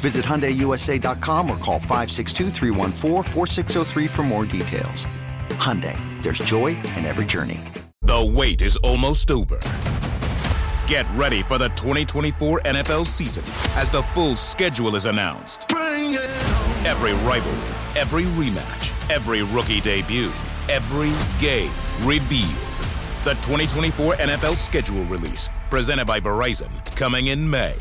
Visit HyundaiUSA.com or call 562 for more details. Hyundai, there's joy in every journey. The wait is almost over. Get ready for the 2024 NFL season as the full schedule is announced. Every rivalry, every rematch, every rookie debut, every game revealed. The 2024 NFL schedule release, presented by Verizon, coming in May.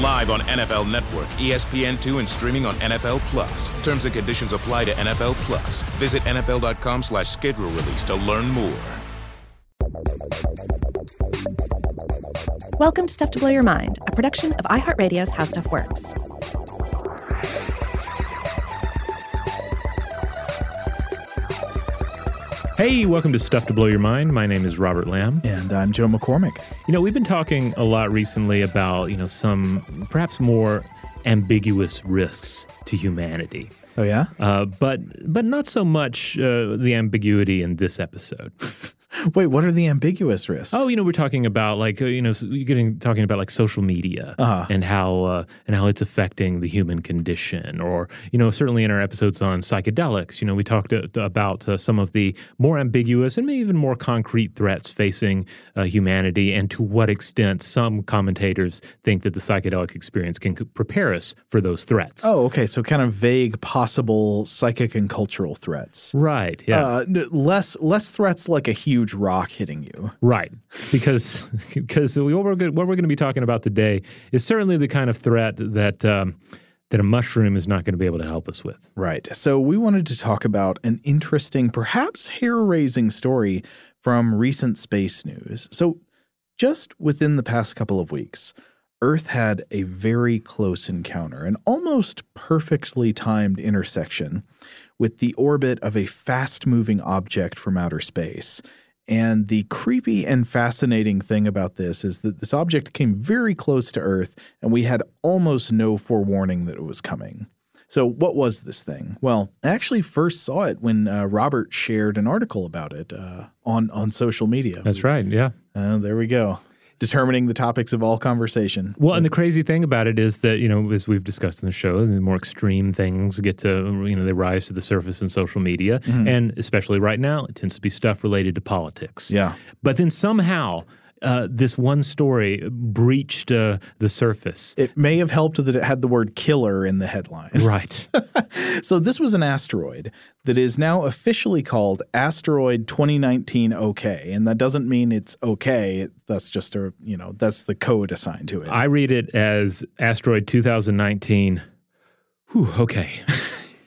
Live on NFL Network, ESPN2, and streaming on NFL Plus. Terms and conditions apply to NFL Plus. Visit NFL.com slash schedule release to learn more. Welcome to Stuff to Blow Your Mind, a production of iHeartRadio's How Stuff Works. Hey, welcome to Stuff to Blow Your Mind. My name is Robert Lamb. And I'm Joe McCormick. You know, we've been talking a lot recently about, you know, some perhaps more ambiguous risks to humanity. Oh, yeah? Uh, but but not so much uh, the ambiguity in this episode. Wait, what are the ambiguous risks? Oh, you know, we're talking about like uh, you know, you're getting talking about like social media Uh-huh. and how uh, and how it's affecting the human condition, or you know, certainly in our episodes on psychedelics, you know, we talked uh, about uh, some of the more ambiguous and maybe even more concrete threats facing uh, humanity, and to what extent some commentators think that the psychedelic experience can prepare us for those threats. Oh, okay. So kind of vague possible psychic and cultural threats. right, yeah. Uh, less less threats like a huge rock hitting you. Right, because because what we're what we're going to be talking about today is certainly the kind of threat that um, that a mushroom is not going to be able to help us with. Right. So we wanted to talk about an interesting, perhaps hair-raising story from recent space news. So just within the past couple of weeks, Earth had a very close encounter, an almost perfectly timed intersection with the orbit of a fast-moving object from outer space. And the creepy and fascinating thing about this is that this object came very close to Earth, and we had almost no forewarning that it was coming. So, what was this thing? Well, I actually first saw it when uh, Robert shared an article about it uh, on on social media. That's right. Yeah. Uh, there we go. Determining the topics of all conversation. Well, and the crazy thing about it is that you know, as we've discussed in the show, the more extreme things get to you know they rise to the surface in social media, mm-hmm. and especially right now, it tends to be stuff related to politics. Yeah. But then somehow. Uh, this one story breached uh, the surface. It may have helped that it had the word killer in the headline. right. So, this was an asteroid that is now officially called Asteroid 2019 OK. And that doesn't mean it's okay. That's just a, you know, that's the code assigned to it. I read it as Asteroid 2019. Whew, okay.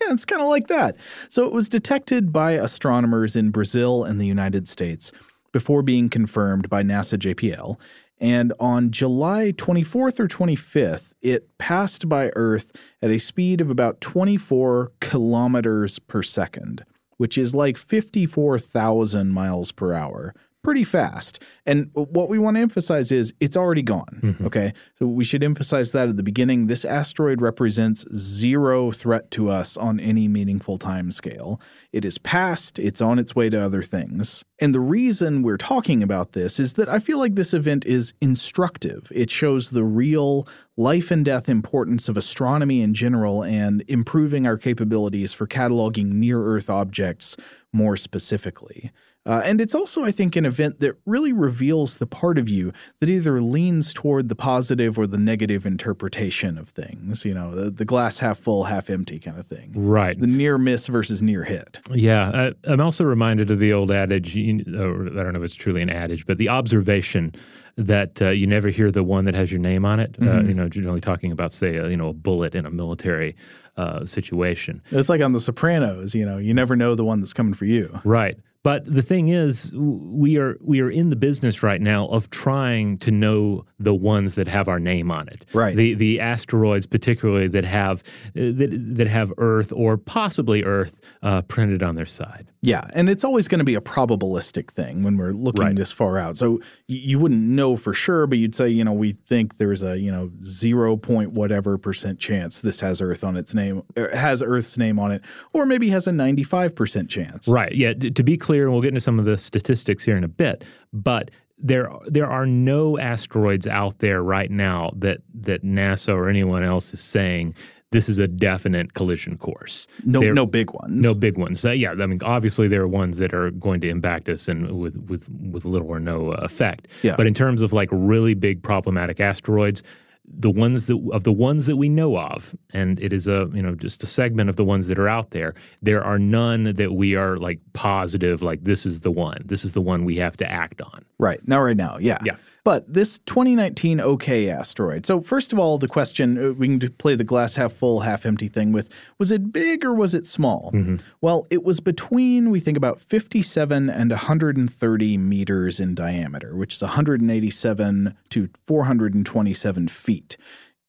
Yeah, it's kind of like that. So it was detected by astronomers in Brazil and the United States before being confirmed by NASA JPL. And on July 24th or 25th, it passed by Earth at a speed of about 24 kilometers per second, which is like 54,000 miles per hour. Pretty fast. And what we want to emphasize is it's already gone. Mm-hmm. Okay. So we should emphasize that at the beginning. This asteroid represents zero threat to us on any meaningful time scale. It is past, it's on its way to other things. And the reason we're talking about this is that I feel like this event is instructive. It shows the real life and death importance of astronomy in general and improving our capabilities for cataloging near Earth objects more specifically. Uh, and it's also, I think, an event that really reveals the part of you that either leans toward the positive or the negative interpretation of things. You know, the, the glass half full, half empty kind of thing. Right. The near miss versus near hit. Yeah. I, I'm also reminded of the old adage, or I don't know if it's truly an adage, but the observation that uh, you never hear the one that has your name on it. Uh, Mm-hmm. you know, generally talking about, say, a, you know, a bullet in a military uh, situation. It's like on The Sopranos, you know, you never know the one that's coming for you. Right. But the thing is, we are we are in the business right now of trying to know the ones that have our name on it. Right. The the asteroids, particularly that have uh, that that have Earth or possibly Earth uh, printed on their side. Yeah, and it's always going to be a probabilistic thing when we're looking Right. this far out. So you wouldn't know for sure, but you'd say, you know, we think there's a, you know, zero point whatever percent chance this has Earth on its name, er, has Earth's name on it, or maybe has a 95% chance. Right. Yeah. to be clear, and we'll get into some of the statistics here in a bit, but there there are no asteroids out there right now that that NASA or anyone else is saying this is a definite collision course. No, There- no big ones. No big ones. Uh, yeah, I mean, obviously there are ones that are going to impact us and with with with little or no uh, effect. Yeah. But in terms of like really big problematic asteroids, the ones that of the ones that we know of, and it is a you know just a segment of the ones that are out there. There are none that we are like positive like this is the one. This is the one we have to act on. Right. Not right now. Yeah. Yeah. But this 2019 OK asteroid. So, first of all, the question uh, we can play the glass half full, half empty thing with was it big or was it small? Well, it was between, we think, about 57 and 130 meters in diameter, which is 187 to 427 feet.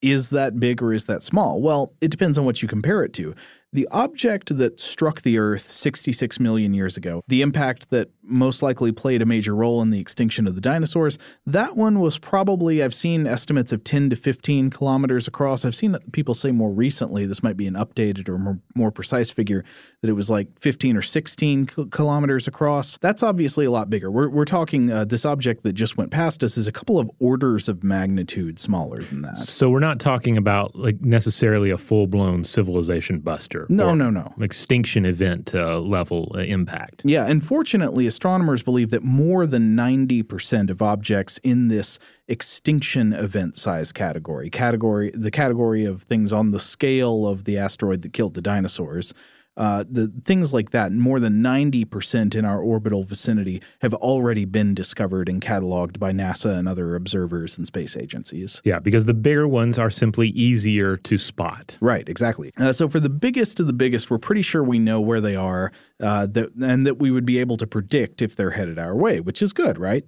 Is that big or is that small? Well, it depends on what you compare it to. The object that struck the Earth 66 million years ago, the impact that most likely played a major role in the extinction of the dinosaurs, that one was probably, I've seen estimates of 10 to 15 kilometers across. I've seen people say more recently, this might be an updated or more, more precise figure, that it was like 15 or 16 kilometers across. That's obviously a lot bigger. We're, we're talking uh, this object that just went past us is a couple of orders of magnitude smaller than that. So we're not talking about like necessarily a full blown civilization buster. No, or no, no. Extinction event uh, level uh, impact. Yeah, unfortunately, astronomers believe that more than 90% of objects in this extinction event size category, category the category of things on the scale of the asteroid that killed the dinosaurs, uh, the things like that, more than 90% in our orbital vicinity have already been discovered and cataloged by NASA and other observers and space agencies. Yeah, because the bigger ones are simply easier to spot. Right, exactly. Uh, so for the biggest of the biggest, we're pretty sure we know where they are, uh, that, and that we would be able to predict if they're headed our way, which is good, right?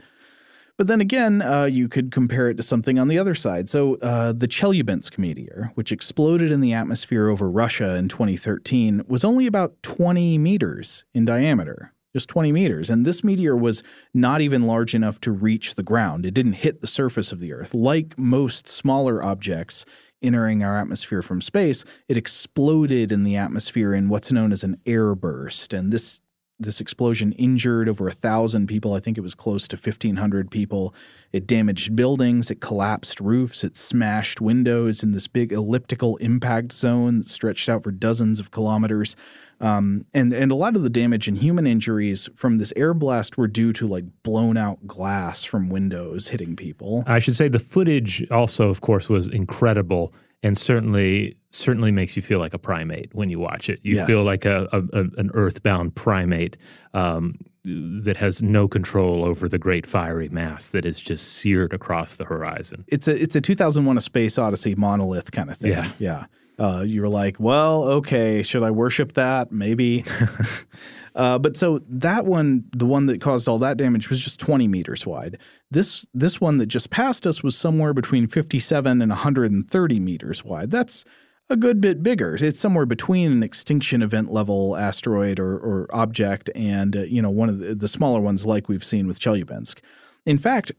But then again, uh, you could compare it to something on the other side. So uh, the Chelyabinsk meteor, which exploded in the atmosphere over Russia in 2013, was only about 20 meters in diameter. Just 20 meters. And this meteor was not even large enough to reach the ground. It didn't hit the surface of the Earth. Like most smaller objects, entering our atmosphere from space, it exploded in the atmosphere in what's known as an airburst. And this this explosion injured over a thousand people. I think it was close to 1,500 people. It damaged buildings, it collapsed roofs, it smashed windows in this big elliptical impact zone that stretched out for dozens of kilometers. Um, and and a lot of the damage and human injuries from this air blast were due to like blown out glass from windows hitting people. I should say the footage also, of course, was incredible and certainly certainly makes you feel like a primate when you watch it. You Yes. feel like a, a, a an earthbound primate um, that has no control over the great fiery mass that is just seared across the horizon. it's a it's a 2001 a space odyssey monolith kind of thing Yeah. yeah uh, you were like well okay should i worship that maybe uh, but so that one the one that caused all that damage was just 20 meters wide this this one that just passed us was somewhere between 57 and 130 meters wide that's a good bit bigger. It's somewhere between an extinction event level asteroid or, or object and uh, you know one of the, the, smaller ones like we've seen with Chelyabinsk. In fact,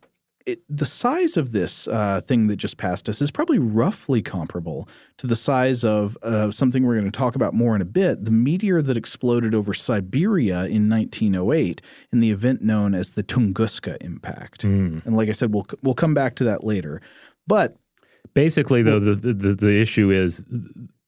it, the size of this uh, thing that just passed us is probably roughly comparable to the size of uh, something we're going to talk about more in a bit the meteor that exploded over Siberia in 1908 in the event known as the Tunguska impact. Mm. And like I said, we'll, we'll come back to that later. But basically, though, the, the, the issue is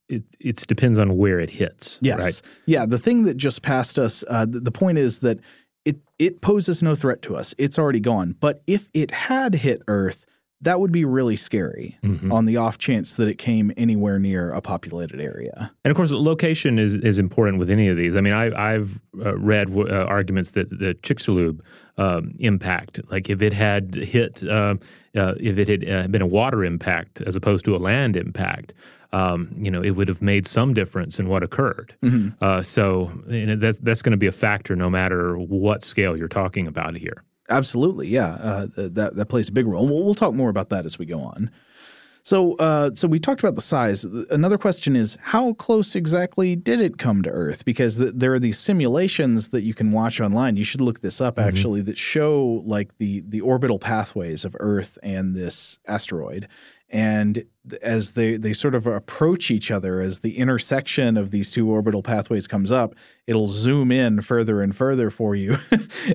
it it depends on where it hits. Yes. Right? Yeah. The thing that just passed us, uh, the, the, point is that it it poses no threat to us. It's already gone. But if it had hit Earth, that would be really scary mm-hmm. on the off chance that it came anywhere near a populated area. And of course, location is, is important with any of these. I mean, I, have uh, read uh, arguments that the Chicxulub um, impact, like if it had hit, uh, uh if it had uh, been a water impact as opposed to a land impact, um, you know, it would have made some difference in what occurred. Mm-hmm. Uh, so you know, that's that's going to be a factor no matter what scale you're talking about here. Absolutely, yeah, uh, that that plays a big role. We'll, we'll, talk more about that as we go on. So, uh, so we talked about the size. Another question is, how close exactly did it come to Earth? Because th- there are these simulations that you can watch online. You should look this up mm-hmm. actually. That show like the the orbital pathways of Earth and this asteroid, and as they they sort of approach each other as the intersection of these two orbital pathways comes up it'll zoom in further and further for you.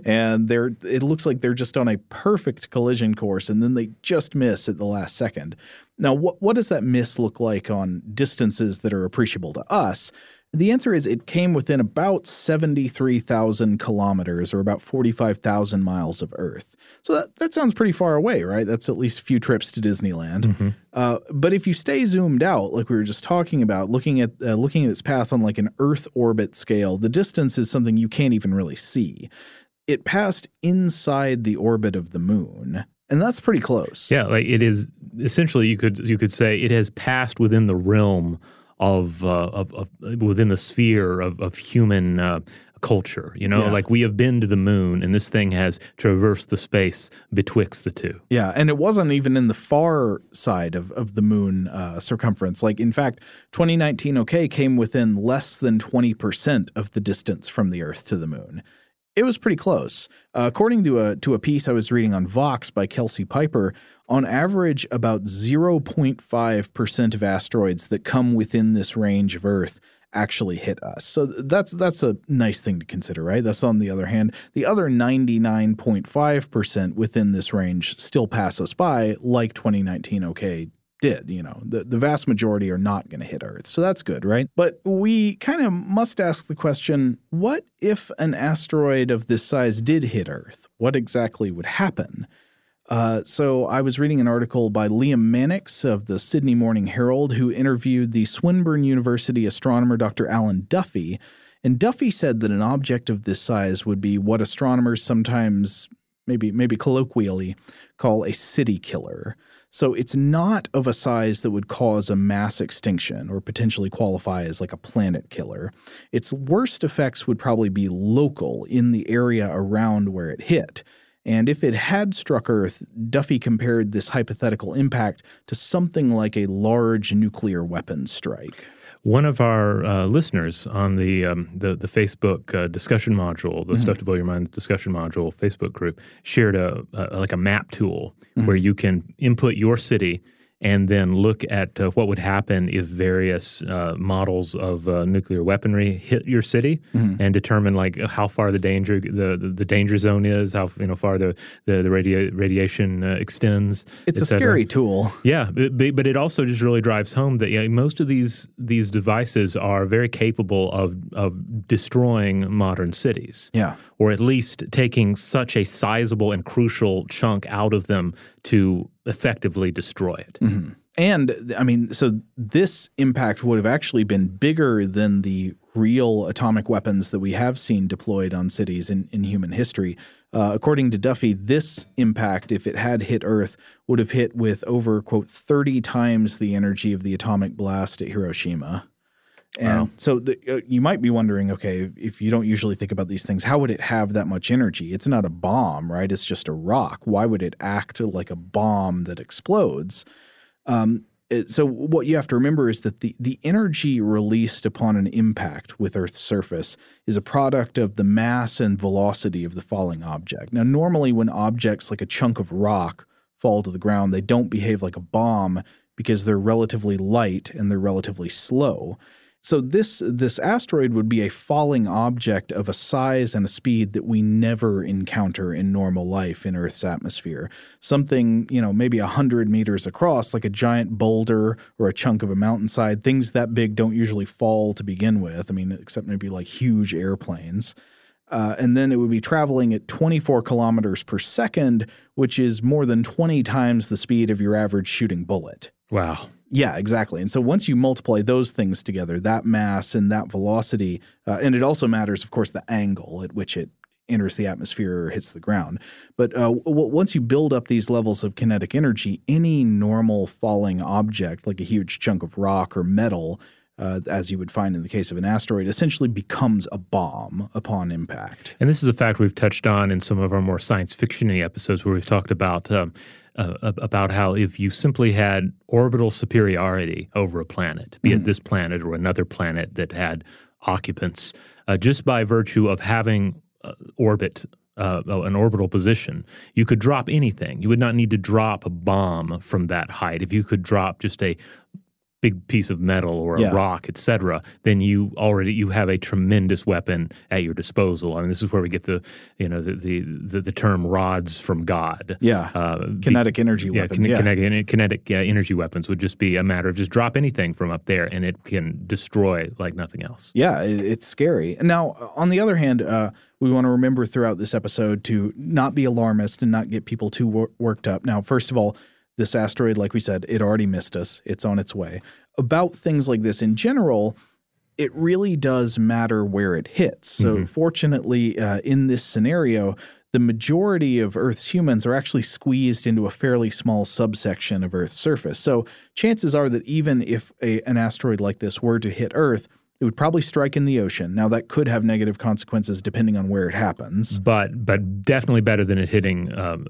And they're it looks like they're just on a perfect collision course and then they just miss at the last second. Now what what does that miss look like on distances that are appreciable to us the answer is it came within about 73,000 kilometers or about 45,000 miles of Earth. So that, that sounds pretty far away, right? That's at least a few trips to Disneyland. Mm-hmm. Uh, but if you stay zoomed out, like we were just talking about, looking at uh, looking at its path on like an Earth orbit scale, the distance is something you can't even really see. It passed inside the orbit of the moon, and that's pretty close. Yeah, like it is essentially you could you could say it has passed within the realm of, uh, of, of, within the sphere of, of human uh, culture. You know, yeah. like we have been to the moon, and this thing has traversed the space betwixt the two. Yeah, and it wasn't even in the far side of, of the moon uh, circumference. Like, in fact, 2019 OK came within less than 20% of the distance from the Earth to the moon. It was pretty close. Uh, according to a to a piece I was reading on Vox by Kelsey Piper, on average, about 0.5% of asteroids that come within this range of Earth actually hit us. So that's that's a nice thing to consider, right? That's on the other hand, the other 99.5% within this range still pass us by like 2019 OK did, you know. The the vast majority are not going to hit Earth. So that's good, right? But we kind of must ask the question, what if an asteroid of this size did hit Earth? What exactly would happen? Uh, so I was reading an article by Liam Mannix of the Sydney Morning Herald, who interviewed the Swinburne University astronomer Dr. Alan Duffy. And Duffy said that an object of this size would be what astronomers sometimes, maybe maybe colloquially, call a city killer. So it's not of a size that would cause a mass extinction or potentially qualify as like a planet killer. Its worst effects would probably be local in the area around where it hit. And if it had struck Earth, Duffy compared this hypothetical impact to something like a large nuclear weapons strike. One of our uh, listeners on the, um, the, the Facebook uh, discussion module, the mm-hmm. Stuff to Blow Your Mind discussion module Facebook group, shared a, a like a map tool mm-hmm. where you can input your city and then look at uh, what would happen if various uh, models of uh, nuclear weaponry hit your city mm-hmm. and determine like how far the danger the, the, the, danger zone is, how you know far the the, the radia- radiation uh, extends. It's a scary tool. Yeah, but, but, it also just really drives home that yeah, most of these these devices are very capable of of destroying modern cities. Yeah, or at least taking such a sizable and crucial chunk out of them to effectively destroy it. Mm-hmm. And I mean, so this impact would have actually been bigger than the real atomic weapons that we have seen deployed on cities in, in human history. Uh, according to Duffy, this impact, if it had hit Earth, would have hit with over, quote, 30 times the energy of the atomic blast at Hiroshima. And wow. so the, uh, you might be wondering, okay, if you don't usually think about these things, how would it have that much energy? It's not a bomb, right? It's just a rock. Why would it act like a bomb that explodes? Um, it- so what you have to remember is that the, the energy released upon an impact with Earth's surface is a product of the mass and velocity of the falling object. Now, normally when objects like a chunk of rock fall to the ground, they don't behave like a bomb because they're relatively light and they're relatively slow. So this this asteroid would be a falling object of a size and a speed that we never encounter in normal life in Earth's atmosphere. Something, you know, maybe 100 meters across like a giant boulder or a chunk of a mountainside. Things that big don't usually fall to begin with. I mean, except maybe like huge airplanes. Uh, and then it would be traveling at 24 kilometers per second, which is more than 20 times the speed of your average shooting bullet. Wow. Yeah, exactly. And so once you multiply those things together, that mass and that velocity, uh, and it also matters, of course, the angle at which it enters the atmosphere or hits the ground. But uh, w- once you build up these levels of kinetic energy, any normal falling object, like a huge chunk of rock or metal, uh, as you would find in the case of an asteroid, essentially becomes a bomb upon impact. And this is a fact we've touched on in some of our more science fictiony episodes where we've talked about um, uh, about how if you simply had orbital superiority over a planet, be it this planet or another planet that had occupants, uh, just by virtue of having uh, orbit. Uh, an orbital position, you could drop anything. You would not need to drop a bomb from that height. If you could drop just a big piece of metal or a Yeah. rock, et cetera, then you already you have a tremendous weapon at your disposal. I mean, this is where we get the you know the the the, the term rods from God. Yeah. Uh, be- Kinetic energy yeah, weapons. kine- yeah. kinetic, kinetic uh, energy weapons would just be a matter of just drop anything from up there and it can destroy like nothing else. Yeah, it, it's scary. Now, on the other hand, uh, we want to remember throughout this episode to not be alarmist and not get people too wor- worked up. Now, first of all, this asteroid, like we said, it already missed us. It's on its way. About things like this in general, it really does matter where it hits. So, fortunately, uh, in this scenario, the majority of Earth's humans are actually squeezed into a fairly small subsection of Earth's surface. So, chances are that even if a, an asteroid like this were to hit Earth, it would probably strike in the ocean. Now, that could have negative consequences depending on where it happens. But but definitely better than it hitting um,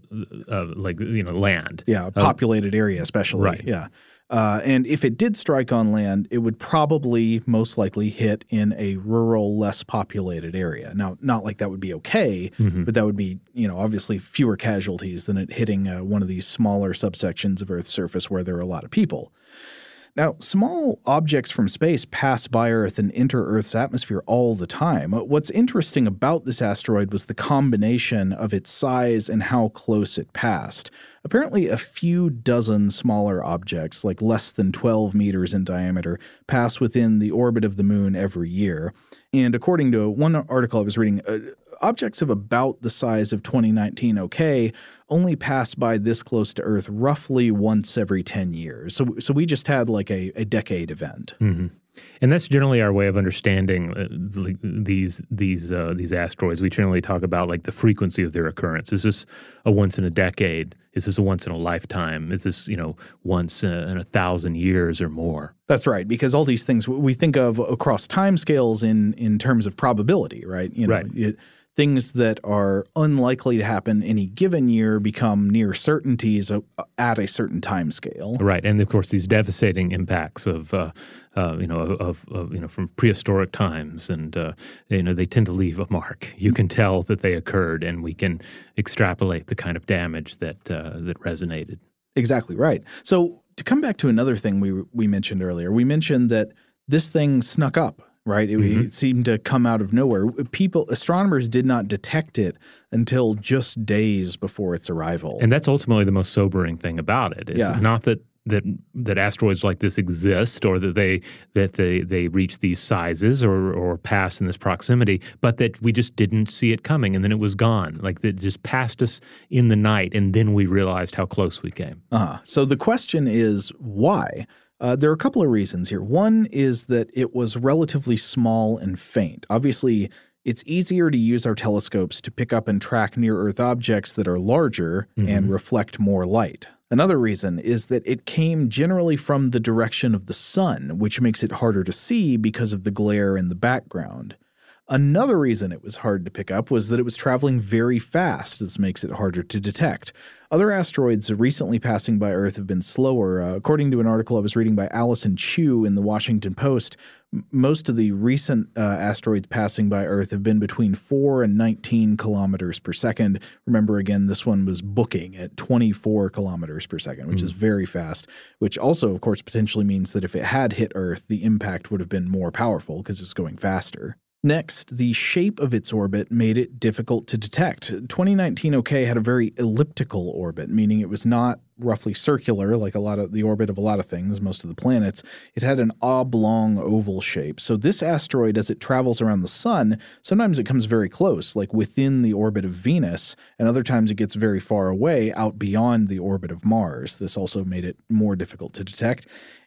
uh, like you know land. Yeah, a populated area, especially. right. Yeah. Uh, and if it did strike on land, it would probably most likely hit in a rural, less populated area. Now, not like that would be okay, but that would be, you know, obviously fewer casualties than it hitting uh, one of these smaller subsections of Earth's surface where there are a lot of people. Now, small objects from space pass by Earth and enter Earth's atmosphere all the time. Uh, What's interesting about this asteroid was the combination of its size and how close it passed. Apparently, a few dozen smaller objects, like less than 12 meters in diameter, pass within the orbit of the moon every year. And according to one article I was reading, uh, objects of about the size of 2019 OK only pass by this close to Earth roughly once every 10 years. So, so we just had like a, a decade event. And that's generally our way of understanding uh, these these uh, these asteroids. We generally talk about like the frequency of their occurrence. Is this a once in a decade? Is this a once in a lifetime? Is this you know once in a thousand years or more? That's right, because all these things we think of across timescales in in terms of probability, right? You know, Right. it- things that are unlikely to happen any given year become near certainties at a certain time scale. Right, and of course these devastating impacts of uh, uh, you know of, of you know from prehistoric times, and uh, you know they tend to leave a mark. You can tell that they occurred, and we can extrapolate the kind of damage that uh, that resonated. Exactly right. So to come back to another thing we we mentioned earlier, we mentioned that this thing snuck up, right? It, it seemed to come out of nowhere. People, astronomers, did not detect it until just days before its arrival. And that's ultimately the most sobering thing about it. it. Is Yeah. not that that that asteroids like this exist or that they that they they reach these sizes or or pass in this proximity, but that we just didn't see it coming and then it was gone. Like it just passed us in the night and then we realized how close we came. Uh-huh. So the question is why? Uh, there are a couple of reasons here. One is that it was relatively small and faint. Obviously, it's easier to use our telescopes to pick up and track near Earth objects that are larger and reflect more light. Another reason is that it came generally from the direction of the sun, which makes it harder to see because of the glare in the background. Another reason it was hard to pick up was that it was traveling very fast. This makes it harder to detect. Other asteroids recently passing by Earth have been slower. Uh, according to an article I was reading by Allyson Chiu in the Washington Post, m- most of the recent uh, asteroids passing by Earth have been between 4 and 19 kilometers per second. Remember, again, this one was booking at 24 kilometers per second, which mm. is very fast, which also, of course, potentially means that if it had hit Earth, the impact would have been more powerful because it's going faster. Next, the shape of its orbit made it difficult to detect. 2019 OK had a very elliptical orbit, meaning it was not roughly circular like a lot of the orbit of a lot of things, most of the planets. It had an oblong oval shape. So this asteroid as it travels around the sun, sometimes it comes very close, like within the orbit of Venus, and other times it gets very far away out beyond the orbit of Mars. This also made it more difficult to detect.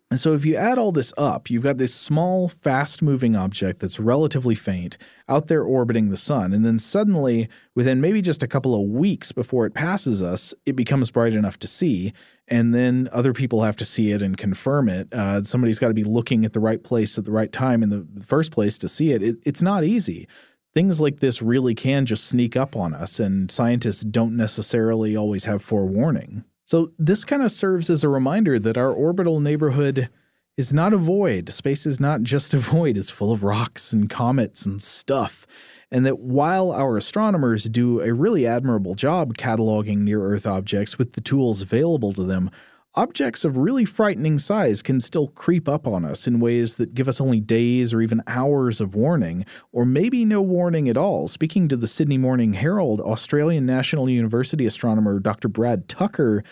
And so, if you add all this up, you've got this small, fast moving object that's relatively faint out there orbiting the sun. And then suddenly, within maybe just a couple of weeks before it passes us, it becomes bright enough to see. And then other people have to see it and confirm it. Uh, somebody's got to be looking at the right place at the right time in the first place to see it. it it's not easy. Things like this really can just sneak up on us, and scientists don't necessarily always have forewarning. So, this kind of serves as a reminder that our orbital neighborhood is not a void. Space is not just a void, it's full of rocks and comets and stuff. And that while our astronomers do a really admirable job cataloging near Earth objects with the tools available to them, objects of really frightening size can still creep up on us in ways that give us only days or even hours of warning, or maybe no warning at all. Speaking to the Sydney Morning Herald, Australian National University astronomer Dr. Brad Tucker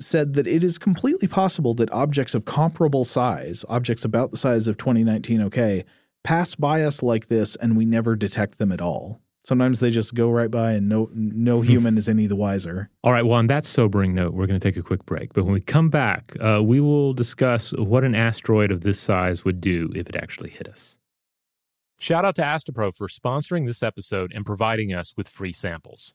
said that it is completely possible that objects of comparable size, objects about the size of 2019 OK, pass by us like this and we never detect them at all. Sometimes they just go right by and no no human is any the wiser. All right, well, on that sobering note, we're going to take a quick break. But when we come back, uh, we will discuss what an asteroid of this size would do if it actually hit us. Shout out to Astepro for sponsoring this episode and providing us with free samples.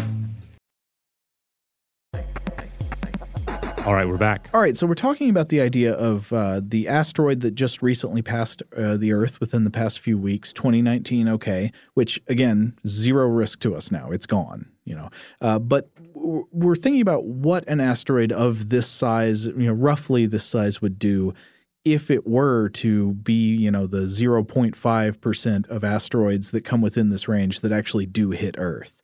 All right, we're back. All right, so we're talking about the idea of uh, the asteroid that just recently passed uh, the Earth within the past few weeks, 2019. Okay, which again, zero risk to us now; it's gone. You know, uh, but we're thinking about what an asteroid of this size, you know, roughly this size, would do if it were to be, you know, the 0.5 percent of asteroids that come within this range that actually do hit Earth.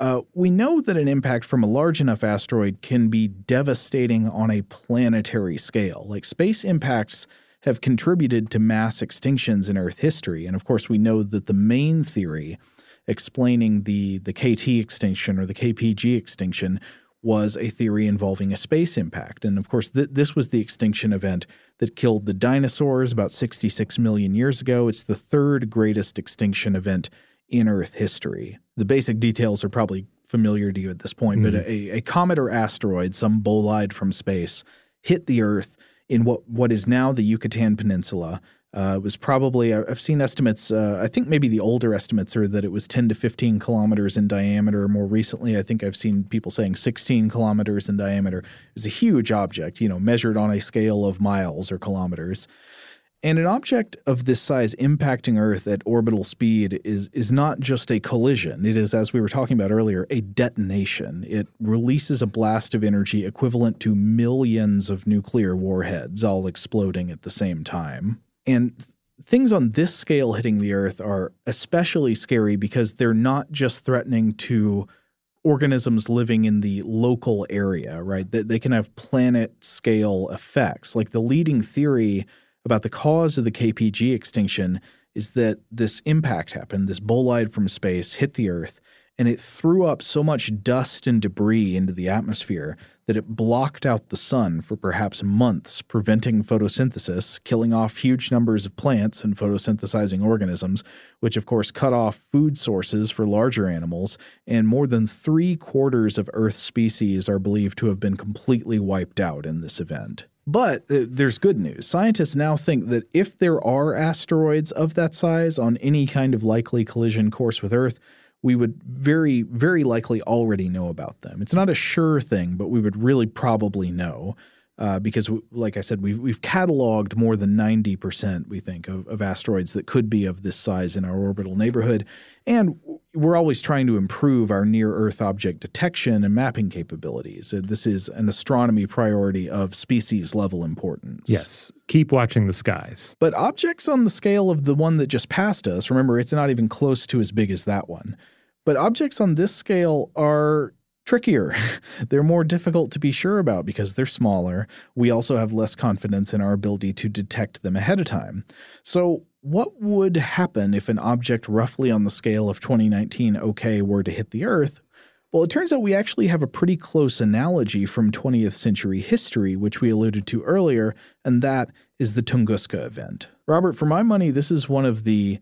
Uh, we know that an impact from a large enough asteroid can be devastating on a planetary scale. Like space impacts have contributed to mass extinctions in Earth history. And of course, we know that the main theory explaining the, the KT extinction or the KPG extinction was a theory involving a space impact. And of course, th- this was the extinction event that killed the dinosaurs about 66 million years ago. It's the third greatest extinction event in Earth history. The basic details are probably familiar to you at this point, mm. but a, a comet or asteroid, some bolide from space, hit the Earth in what what is now the Yucatan Peninsula. Uh, it was probably I've seen estimates. Uh, I think maybe the older estimates are that it was 10 to 15 kilometers in diameter. More recently, I think I've seen people saying 16 kilometers in diameter. It's a huge object, you know, measured on a scale of miles or kilometers. And an object of this size impacting Earth at orbital speed is, is not just a collision. It is, as we were talking about earlier, a detonation. It releases a blast of energy equivalent to millions of nuclear warheads all exploding at the same time. And things on this scale hitting the Earth are especially scary because they're not just threatening to organisms living in the local area, right? That they can have planet scale effects. Like the leading theory about the cause of the KPG extinction is that this impact happened, this bolide from space hit the Earth, and it threw up so much dust and debris into the atmosphere that it blocked out the sun for perhaps months, preventing photosynthesis, killing off huge numbers of plants and photosynthesizing organisms, which of course cut off food sources for larger animals, and more than three quarters of Earth's species are believed to have been completely wiped out in this event. But uh, there's good news. Scientists now think that if there are asteroids of that size on any kind of likely collision course with Earth, we would very, very likely already know about them. It's not a sure thing, but we would really probably know uh, because, like I said, we've, we've cataloged more than 90%, we think, of, of asteroids that could be of this size in our orbital neighborhood. And we're always trying to improve our near Earth object detection and mapping capabilities. Uh, this is an astronomy priority of species level importance. Yes. Keep watching the skies. But objects on the scale of the one that just passed us, remember, it's not even close to as big as that one. But objects on this scale are trickier. they're more difficult to be sure about because they're smaller. We also have less confidence in our ability to detect them ahead of time. So, what would happen if an object roughly on the scale of 2019 OK were to hit the Earth? Well, it turns out we actually have a pretty close analogy from 20th century history, which we alluded to earlier, and that is the Tunguska event. Robert, for my money, this is one of the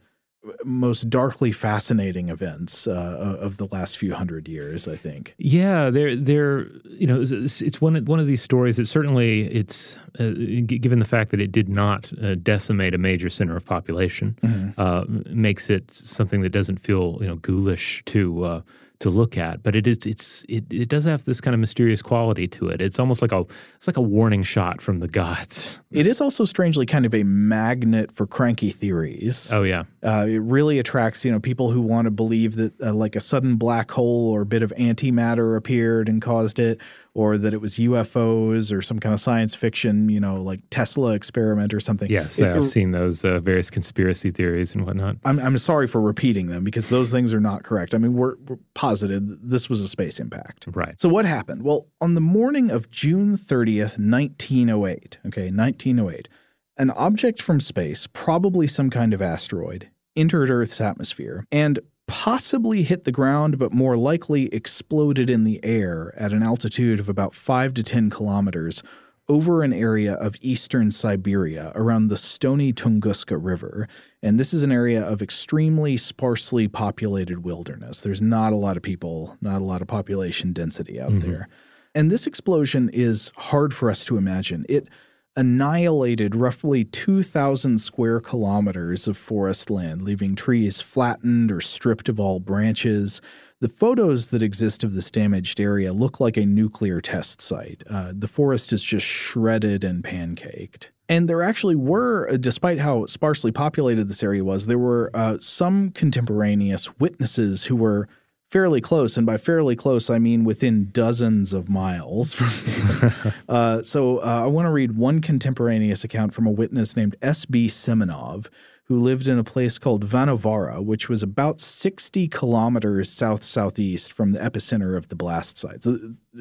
most darkly fascinating events uh, of the last few hundred years. I think. Yeah, they're they're you know it's, it's one one of these stories that certainly it's uh, given the fact that it did not uh, decimate a major center of population mm-hmm. Uh, makes it something that doesn't feel you know ghoulish to uh, to look at, but it is it's it, it does have this kind of mysterious quality to it. It's almost like a it's like a warning shot from the gods. It is also strangely kind of a magnet for cranky theories. Oh yeah, uh, it really attracts you know people who want to believe that uh, like a sudden black hole or a bit of antimatter appeared and caused it, or that it was UFOs or some kind of science fiction, you know, like Tesla experiment or something. Yes, it, I've seen those uh, various conspiracy theories and whatnot. I'm, I'm sorry for repeating them because those things are not correct. I mean, we're, we're positive this was a space impact. Right. So what happened? Well, on the morning of June 30th, 1908, okay, 1908, an object from space, probably some kind of asteroid, entered Earth's atmosphere and possibly hit the ground, but more likely exploded in the air at an altitude of about 5 to 10 kilometers over an area of eastern Siberia around the stony Tunguska River. And this is an area of extremely sparsely populated wilderness. There's not a lot of people, not a lot of population density out mm-hmm. there. And this explosion is hard for us to imagine. It annihilated roughly 2,000 square kilometers of forest land, leaving trees flattened or stripped of all branches. The photos that exist of this damaged area look like a nuclear test site. Uh, the forest is just shredded and pancaked. And there actually were, uh, despite how sparsely populated this area was, there were uh, some contemporaneous witnesses who were fairly close, and by fairly close, I mean within dozens of miles uh, so uh, I want to read one contemporaneous account from a witness named S.B. Semenov, who lived in a place called Vanovara, which was about 60 kilometers south southeast from the epicenter of the blast site. So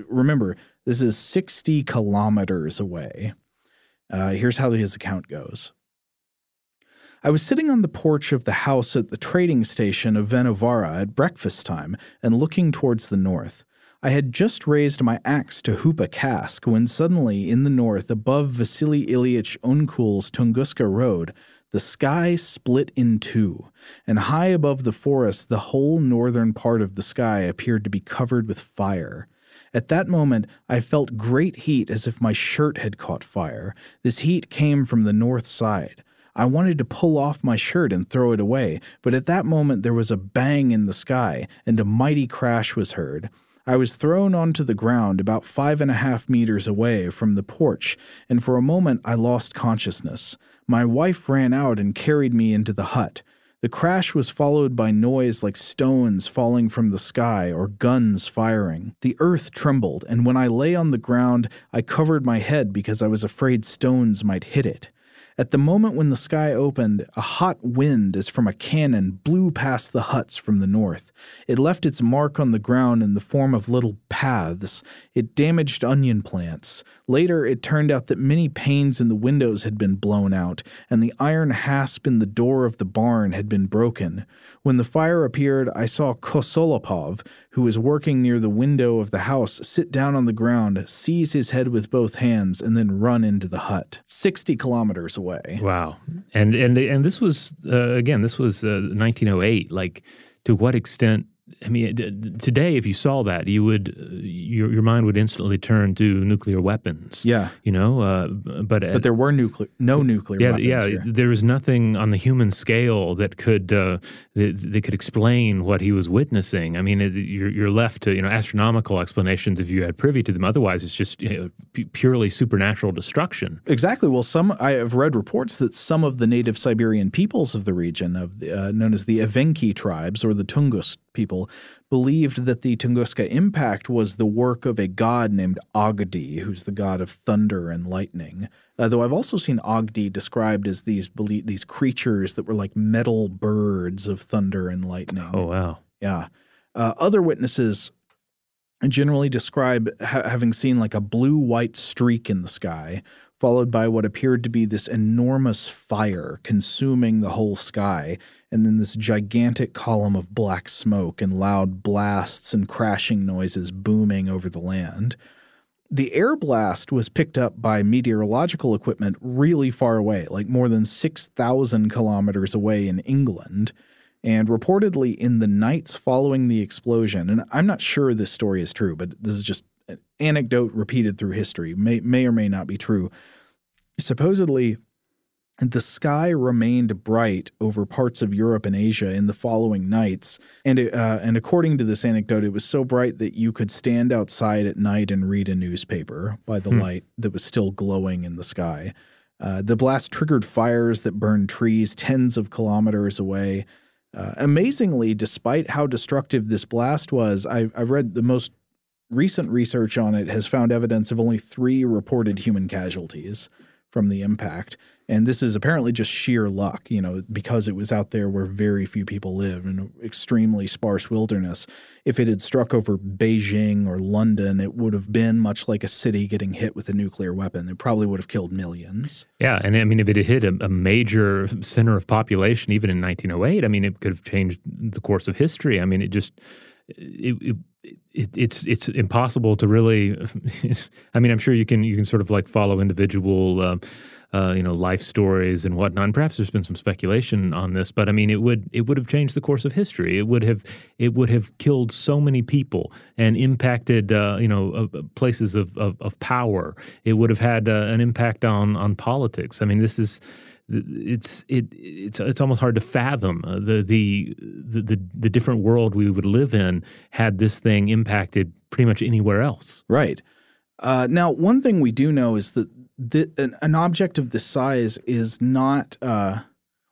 remember, this is 60 kilometers away. Uh, here's how his account goes. I was sitting on the porch of the house at the trading station of Vanovara at breakfast time and looking towards the north. I had just raised my axe to hoop a cask when suddenly, in the north, above Vasily Ilyich Onkul's Tunguska Road, the sky split in two, and high above the forest, the whole northern part of the sky appeared to be covered with fire. At that moment, I felt great heat as if my shirt had caught fire. This heat came from the north side. I wanted to pull off my shirt and throw it away, but at that moment there was a bang in the sky, and a mighty crash was heard. I was thrown onto the ground about five and a half meters away from the porch, and for a moment I lost consciousness. My wife ran out and carried me into the hut. The crash was followed by noise like stones falling from the sky or guns firing. The earth trembled, and when I lay on the ground, I covered my head because I was afraid stones might hit it. At the moment when the sky opened, a hot wind as from a cannon blew past the huts from the north. It left its mark on the ground in the form of little paths. It damaged onion plants. Later, it turned out that many panes in the windows had been blown out, and the iron hasp in the door of the barn had been broken. When the fire appeared, I saw Kosolapov, who was working near the window of the house, sit down on the ground, seize his head with both hands, and then run into the hut, 60 kilometers away. Wow. And and and this was uh, again, this was uh, 1908. Like to what extent I mean, today, if you saw that, you would uh, your your mind would instantly turn to nuclear weapons. Yeah, you know, uh, but but there were nuclear no nuclear. Yeah, weapons yeah. Here. There was nothing on the human scale that could uh, that, that, could explain what he was witnessing. I mean, it, you're you're left to you know astronomical explanations if you had privy to them. Otherwise, it's just you know, p- purely supernatural destruction. Exactly. Well, some I have read reports that some of the native Siberian peoples of the region, of uh, known as the Evenki tribes or the Tungus people believed that the Tunguska impact was the work of a god named Agdi, who's the god of thunder and lightning. Uh, though I've also seen Agdi described as these these creatures that were like metal birds of thunder and lightning. Oh wow! Yeah. Uh, other witnesses generally describe ha- having seen like a blue white streak in the sky, followed by what appeared to be this enormous fire consuming the whole sky, and then this gigantic column of black smoke and loud blasts and crashing noises booming over the land. The air blast was picked up by meteorological equipment really far away, like more than 6,000 kilometers away in England. And reportedly, in the nights following the explosion, and I'm not sure this story is true, but this is just an anecdote repeated through history, may, may or may not be true. Supposedly, the sky remained bright over parts of Europe and Asia in the following nights, and it, uh, and according to this anecdote, it was so bright that you could stand outside at night and read a newspaper by the hmm. light that was still glowing in the sky. Uh, the blast triggered fires that burned trees tens of kilometers away. Uh, amazingly, despite how destructive this blast was, I, I've read the most recent research on it has found evidence of only three reported human casualties from the impact. And this is apparently just sheer luck, you know, because it was out there where very few people live in extremely sparse wilderness. If it had struck over Beijing or London, it would have been much like a city getting hit with a nuclear weapon. It probably would have killed millions. Yeah. And I mean, if it had hit a, a major center of population, even in 1908, I mean, it could have changed the course of history. I mean, it just, it, it it, it's it's impossible to really. I mean, I'm sure you can you can sort of like follow individual. Uh, uh, you know, life stories and whatnot. And perhaps there's been some speculation on this, but I mean, it would it would have changed the course of history. It would have it would have killed so many people and impacted uh, you know uh, places of, of, of power. It would have had uh, an impact on on politics. I mean, this is it's it it's it's almost hard to fathom uh, the, the the the different world we would live in had this thing impacted pretty much anywhere else. Right. Uh, now, one thing we do know is that the, an, an, object of this size is not. Uh,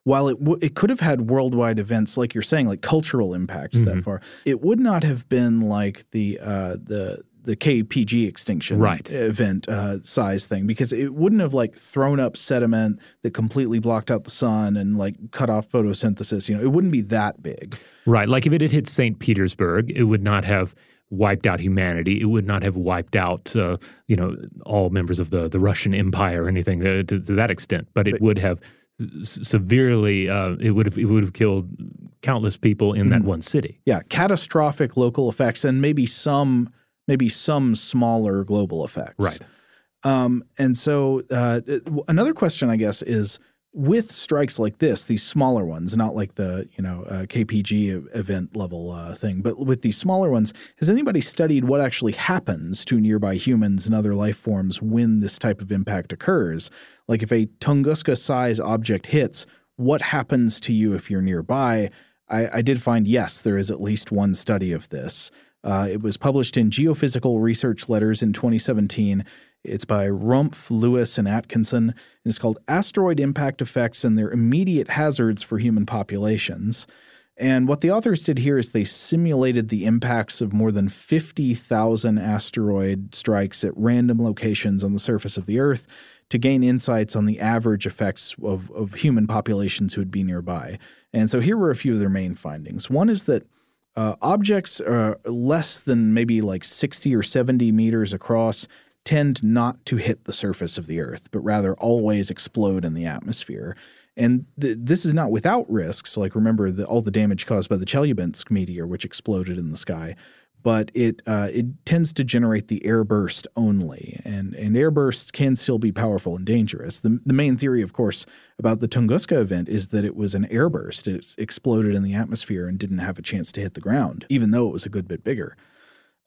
while it w- it could have had worldwide events, like you're saying, like cultural impacts mm-hmm. that far, it would not have been like the uh, the the KPG extinction right. event uh, size thing because it wouldn't have like thrown up sediment that completely blocked out the sun and like cut off photosynthesis. You know, it wouldn't be that big. Right. Like if it had hit St. Petersburg, it would not have wiped out humanity. It would not have wiped out, uh, you know, all members of the the Russian Empire or anything to, to, to that extent. But it but, would have severely. Uh, it would have it would have killed countless people in mm, that one city. Yeah, catastrophic local effects and maybe some maybe some smaller global effects. Right. Um, and so uh, another question, I guess, is with strikes like this, these smaller ones, not like the you know uh, KPG event level uh, thing, but with these smaller ones, has anybody studied what actually happens to nearby humans and other life forms when this type of impact occurs? Like if a Tunguska size object hits, what happens to you if you're nearby? I, I did find yes, there is at least one study of this. Uh, it was published in Geophysical Research Letters in 2017. It's by Rumpf, Lewis, and Atkinson. And it's called Asteroid Impact Effects and Their Immediate Hazards for Human Populations. And what the authors did here is they simulated the impacts of more than 50,000 asteroid strikes at random locations on the surface of the Earth to gain insights on the average effects of, of human populations who would be nearby. And so here were a few of their main findings. One is that uh, objects less than maybe like 60 or 70 meters across tend not to hit the surface of the Earth, but rather always explode in the atmosphere. And th- this is not without risks. Like, remember the, all the damage caused by the Chelyabinsk meteor, which exploded in the sky but it uh, it tends to generate the airburst only, and and airbursts can still be powerful and dangerous. The the main theory, of course, about the Tunguska event is that it was an airburst. It exploded in the atmosphere and didn't have a chance to hit the ground, even though it was a good bit bigger.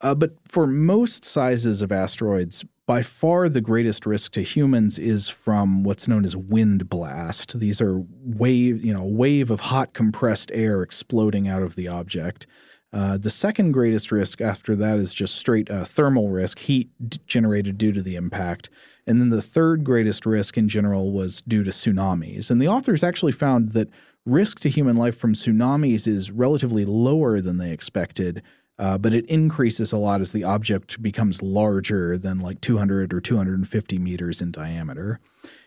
Uh, but for most sizes of asteroids, by far the greatest risk to humans is from what's known as wind blast. These are wave, you know, wave of hot compressed air exploding out of the object. Uh, the second greatest risk after that is just straight uh, thermal risk, heat d- generated due to the impact. And then the third greatest risk in general was due to tsunamis. And the authors actually found that risk to human life from tsunamis is relatively lower than they expected, uh, but it increases a lot as the object becomes larger than like 200 or 250 meters in diameter.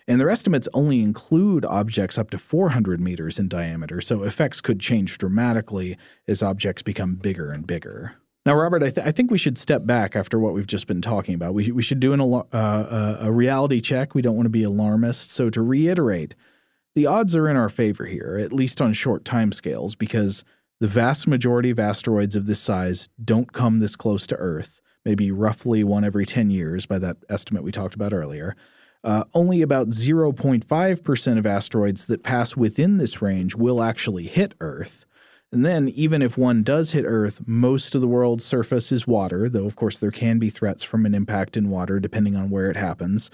And their estimates only include objects up to 400 meters in diameter, so effects could change dramatically as objects become bigger and bigger. Now, Robert, I, th- I, think we should step back after what we've just been talking about. We, we should do an, uh, a reality check. We don't want to be alarmist. So, to reiterate, the odds are in our favor here, at least on short time scales, because the vast majority of asteroids of this size don't come this close to Earth, maybe roughly one every 10 years by that estimate we talked about earlier. Uh, only about 0.5% of asteroids that pass within this range will actually hit Earth. And then, even if one does hit Earth, most of the world's surface is water, though, of course, there can be threats from an impact in water depending on where it happens.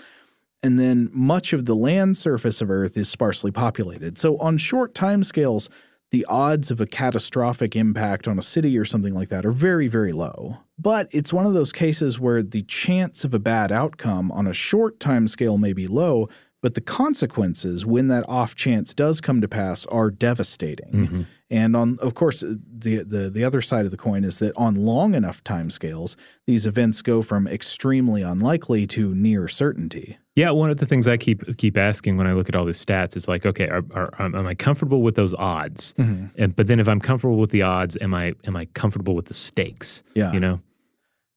And then, much of the land surface of Earth is sparsely populated. So, on short timescales, the odds of a catastrophic impact on a city or something like that are very, very low. But it's one of those cases where the chance of a bad outcome on a short time scale may be low, but the consequences when that off chance does come to pass are devastating. Mm-hmm. And on, of course, the, the the other side of the coin is that on long enough time scales, these events go from extremely unlikely to near certainty. Yeah, one of the things I keep keep asking when I look at all these stats is like, okay, are, are, am I comfortable with those odds? Mm-hmm. And but then if I'm comfortable with the odds, am I am I comfortable with the stakes? Yeah, you know.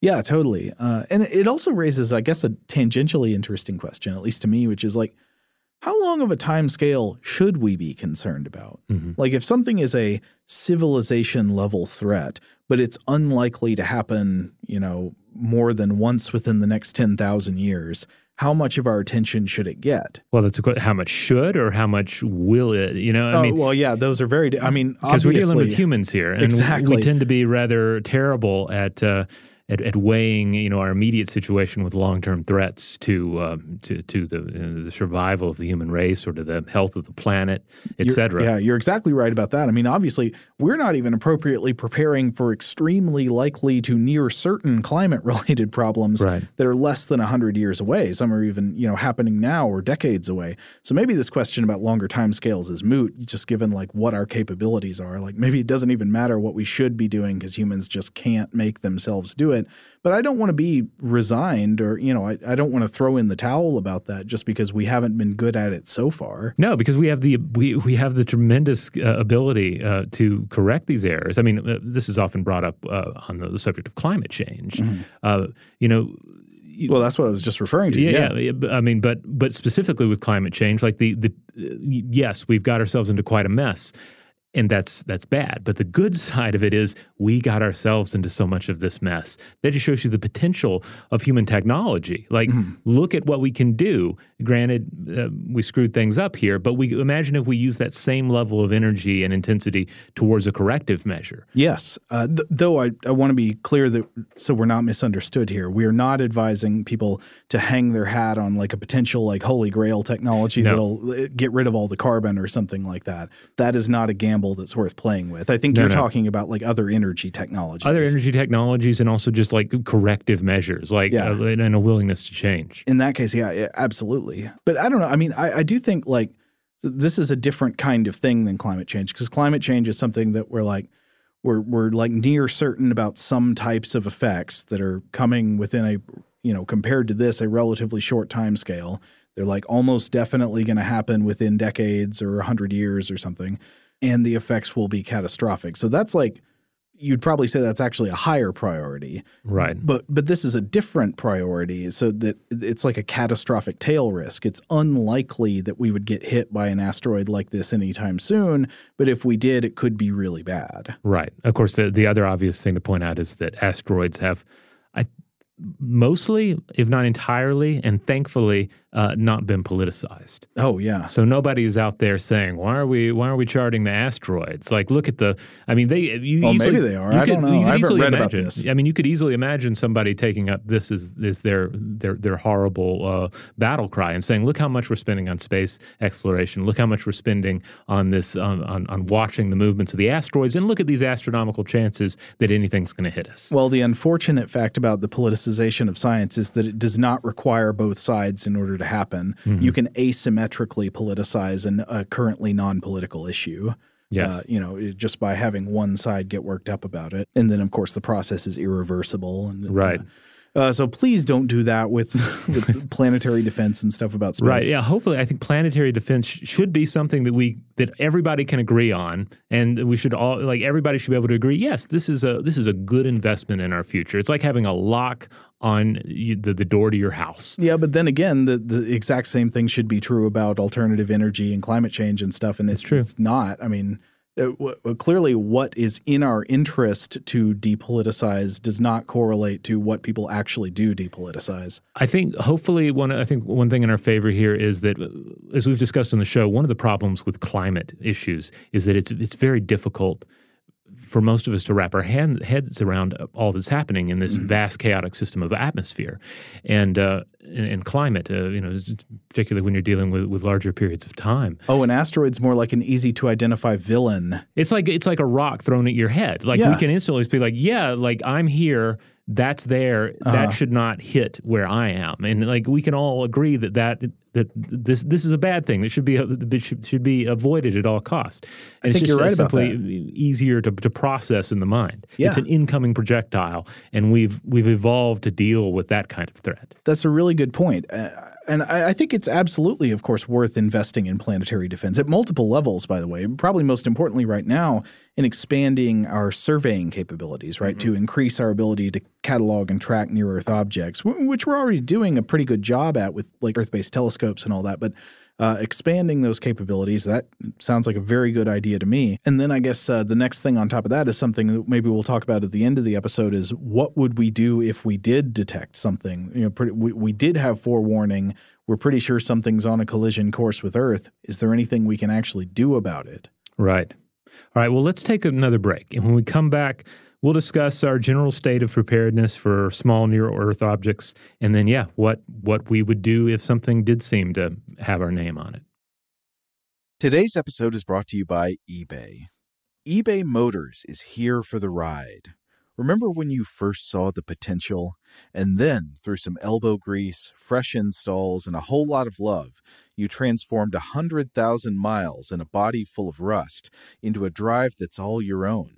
Yeah, totally. Uh, and it also raises, I guess, a tangentially interesting question, at least to me, which is like, how long of a time scale should we be concerned about? Mm-hmm. Like, if something is a civilization level threat, but it's unlikely to happen, you know, more than once within the next 10,000 years, how much of our attention should it get? Well, that's a question. How much should or how much will it? You know, I oh, mean, well, yeah, those are very. I mean, because we're dealing with humans here, and exactly. we tend to be rather terrible at uh, at, at, weighing you know our immediate situation with long term threats to um, to to the uh, the survival of the human race or to the health of the planet, etc. Yeah, you're exactly right about that. I mean, obviously, we're not even appropriately preparing for extremely likely to near certain climate related problems right. that are less than hundred years away. Some are even you know happening now or decades away. So maybe this question about longer time scales is moot, just given like what our capabilities are. Like maybe it doesn't even matter what we should be doing because humans just can't make themselves do it it. But I don't want to be resigned or, you know, I, I don't want to throw in the towel about that just because we haven't been good at it so far. No, because we have the we, we have the tremendous uh, ability uh, to correct these errors. I mean, uh, this is often brought up uh, on the, the, subject of climate change. Mm-hmm. Uh, you know, well, that's what I was just referring to. Yeah, yeah, yeah, I mean, but but specifically with climate change, like the the yes, we've got ourselves into quite a mess and that's that's bad. But the good side of it is we got ourselves into so much of this mess. That just shows you the potential of human technology. Like, mm-hmm. look at what we can do. Granted, uh, we screwed things up here, but we imagine if we use that same level of energy and intensity towards a corrective measure. Yes, uh, th- though I, I want to be clear that so we're not misunderstood here. We are not advising people to hang their hat on like a potential like holy grail technology no. that'll uh, get rid of all the carbon or something like that. That is not a gamble gamble that's worth playing with. I think no, you're no. talking about like other energy technologies, other energy technologies, and also just like corrective measures, like yeah. uh, and a willingness to change. In that case, yeah, yeah, absolutely. But I don't know. I mean, I, I do think like this is a different kind of thing than climate change because climate change is something that we're like we're we're like near certain about some types of effects that are coming within a you know compared to this a relatively short time scale they're like almost definitely going to happen within decades or 100 years or something and the effects will be catastrophic. So that's like you'd probably say that's actually a higher priority. Right. But but this is a different priority so that it's like a catastrophic tail risk. It's unlikely that we would get hit by an asteroid like this anytime soon, but if we did it could be really bad. Right. Of course the the other obvious thing to point out is that asteroids have I mostly, if not entirely, and thankfully, uh, not been politicized. Oh yeah. So nobody's out there saying why are we why are we charting the asteroids? Like look at the. I mean they. You well, easily, maybe they are. I could, don't know. I haven't read imagine, about this. I mean you could easily imagine somebody taking up this is is their their their horrible uh, battle cry and saying look how much we're spending on space exploration. Look how much we're spending on this on on, on watching the movements of the asteroids and look at these astronomical chances that anything's going to hit us. Well, the unfortunate fact about the politicization of science is that it does not require both sides in order to happen. Mm-hmm. You can asymmetrically politicize an, a currently non political issue. Yes. Uh, you know, just by having one side get worked up about it. And then, of course, the process is irreversible. And, right. Uh, Uh, so please don't do that with, with planetary defense and stuff about space. Right. Yeah. Hopefully, I think planetary defense sh- should be something that we that everybody can agree on, and we should all like everybody should be able to agree. Yes, this is a this is a good investment in our future. It's like having a lock on the the door to your house. Yeah, but then again, the the exact same thing should be true about alternative energy and climate change and stuff. And it's, true. it's not. I mean. Uh, w- w- clearly, what is in our interest to depoliticize does not correlate to what people actually do depoliticize. I think hopefully one I think one thing in our favor here is that uh, as we've discussed on the show, one of the problems with climate issues is that it's it's very difficult for most of us to wrap our hand, heads around all that's happening in this Mm-hmm. vast chaotic system of atmosphere and uh, and, and climate. Uh, you know, particularly when you're dealing with, with larger periods of time. Oh, an asteroid's more like an easy to identify villain. It's like it's like a rock thrown at your head. Like Yeah. we can instantly be like, yeah, like I'm here. That's there. Uh-huh. That should not hit where I am. And like we can all agree that that that this this is a bad thing. That should be that should, should be avoided at all costs. And I think it's just you're right about simply easier to, to process in the mind. Yeah. It's an incoming projectile, and we've we've evolved to deal with that kind of threat. That's a really good point. Uh, and I, I think it's absolutely, of course, worth investing in planetary defense at multiple levels, by the way. Probably most importantly, right now, in expanding our surveying capabilities, right, to mm-hmm. increase our ability to catalog and track near Earth objects, wh- which we're already doing a pretty good job at with like Earth based telescopes and all that. But uh, expanding those capabilities, that sounds like a very good idea to me. And then I guess uh, the next thing on top of that is something that maybe we'll talk about at the end of the episode is what would we do if we did detect something? You know, pretty, we, we did have forewarning. We're pretty sure something's on a collision course with Earth. Is there anything we can actually do about it? Right. All right. Well, let's take another break. And when we come back, we'll discuss our general state of preparedness for small near Earth objects. And then, yeah, what, what we would do if something did seem to have our name on it. Today's episode is brought to you by eBay. eBay Motors is here for the ride. Remember when you first saw the potential? And then, through some elbow grease, fresh installs, and a whole lot of love, you transformed a 100,000 miles and a body full of rust into a drive that's all your own.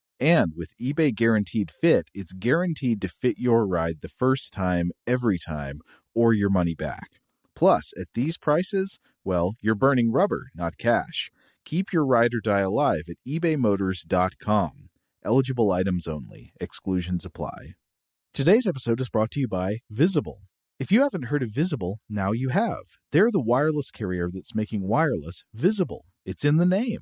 And with eBay Guaranteed Fit, it's guaranteed to fit your ride the first time, every time, or your money back. Plus, at these prices, well, you're burning rubber, not cash. Keep your ride or die alive at ebaymotors.com. Eligible items only, exclusions apply. Today's episode is brought to you by Visible. If you haven't heard of Visible, now you have. They're the wireless carrier that's making wireless visible. It's in the name.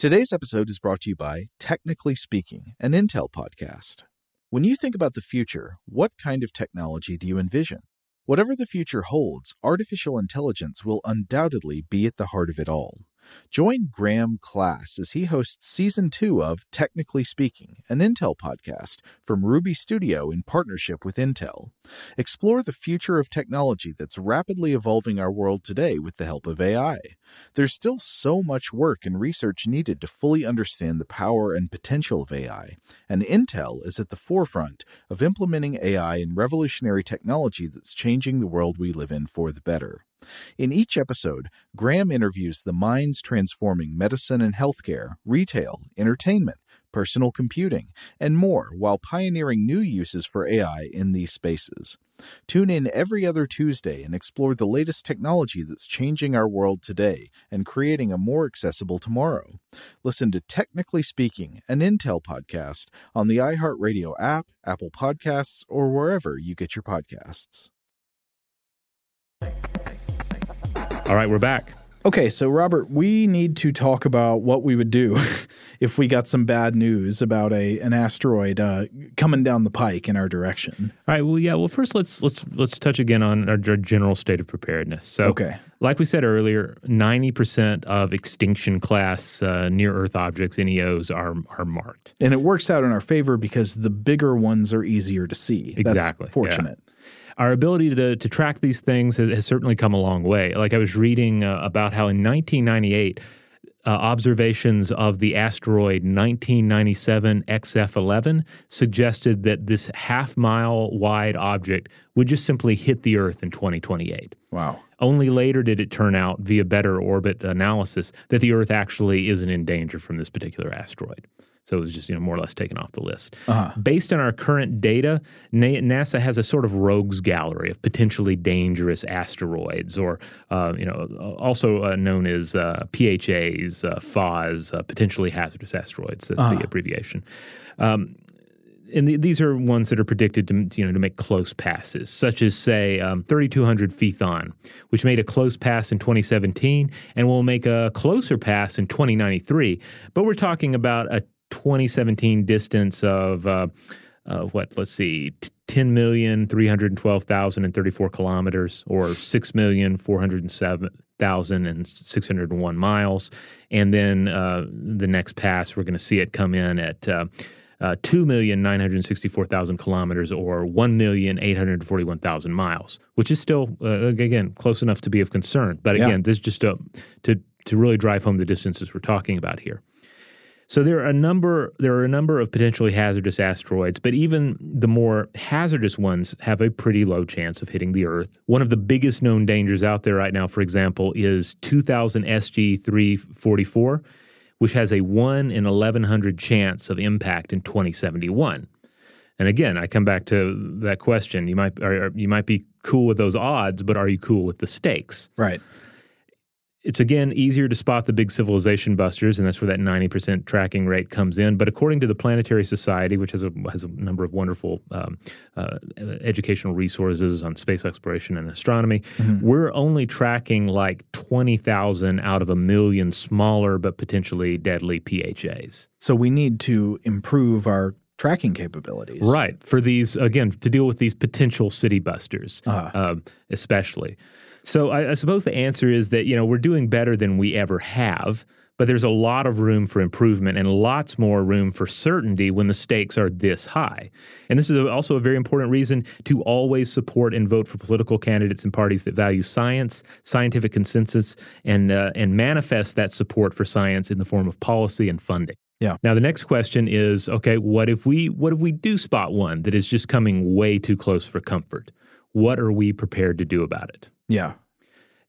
Today's episode is brought to you by Technically Speaking, an Intel podcast. When you think about the future, what kind of technology do you envision? Whatever the future holds, artificial intelligence will undoubtedly be at the heart of it all. Join Graham Class as he hosts season two of Technically Speaking, an Intel podcast from Ruby Studio in partnership with Intel. Explore the future of technology that's rapidly evolving our world today with the help of AI. There's still so much work and research needed to fully understand the power and potential of AI, and Intel is at the forefront of implementing AI in revolutionary technology that's changing the world we live in for the better. In each episode, Graham interviews the minds transforming medicine and healthcare, retail, entertainment, personal computing, and more while pioneering new uses for AI in these spaces. Tune in every other Tuesday and explore the latest technology that's changing our world today and creating a more accessible tomorrow. Listen to Technically Speaking, an Intel podcast on the iHeartRadio app, Apple Podcasts, or wherever you get your podcasts. All right, we're back. Okay, so Robert, we need to talk about what we would do if we got some bad news about a an asteroid uh, coming down the pike in our direction. All right. Well, yeah. Well, first let's let's let's touch again on our general state of preparedness. So, okay. like we said earlier, ninety percent of extinction class uh, near Earth objects (NEOs) are are marked, and it works out in our favor because the bigger ones are easier to see. Exactly. That's fortunate. Yeah our ability to, to track these things has, has certainly come a long way. Like I was reading uh, about how in 1998, uh, observations of the asteroid 1997 XF11 suggested that this half mile wide object would just simply hit the Earth in 2028. Wow. Only later did it turn out, via better orbit analysis, that the Earth actually isn't in danger from this particular asteroid. So it was just you know more or less taken off the list. Uh-huh. Based on our current data, NASA has a sort of rogues gallery of potentially dangerous asteroids, or uh, you know also uh, known as uh, PHAs, uh, FAAs, uh, potentially hazardous asteroids. That's uh-huh. the abbreviation. Um, and the, these are ones that are predicted to you know to make close passes, such as say um, 3,200 Phaethon, which made a close pass in 2017 and will make a closer pass in 2093. But we're talking about a 2017 distance of uh, uh, what? Let's see, ten million three hundred twelve thousand and thirty four kilometers, or six million four hundred seven thousand and six hundred one miles. And then uh, the next pass, we're going to see it come in at. Uh, uh, 2,964,000 kilometers or 1,841,000 miles, which is still, uh, again, close enough to be of concern. But again, yeah. this is just a, to, to really drive home the distances we're talking about here. So there are a number there are a number of potentially hazardous asteroids, but even the more hazardous ones have a pretty low chance of hitting the Earth. One of the biggest known dangers out there right now, for example, is 2000 SG 344, which has a 1 in 1100 chance of impact in 2071. And again, I come back to that question. You might you might be cool with those odds, but are you cool with the stakes? Right it's again easier to spot the big civilization busters, and that's where that 90% tracking rate comes in. But according to the Planetary Society, which has a, has a number of wonderful um, uh, educational resources on space exploration and astronomy, mm-hmm. we're only tracking like 20,000 out of a million smaller but potentially deadly PHAs. So we need to improve our tracking capabilities. Right. For these, again, to deal with these potential city busters, uh-huh. uh, especially. So I, I suppose the answer is that you know we're doing better than we ever have but there's a lot of room for improvement and lots more room for certainty when the stakes are this high. And this is also a very important reason to always support and vote for political candidates and parties that value science, scientific consensus, and uh, and manifest that support for science in the form of policy and funding. Yeah. Now the next question is, okay, what if we what if we do spot one that is just coming way too close for comfort? What are we prepared to do about it? Yeah.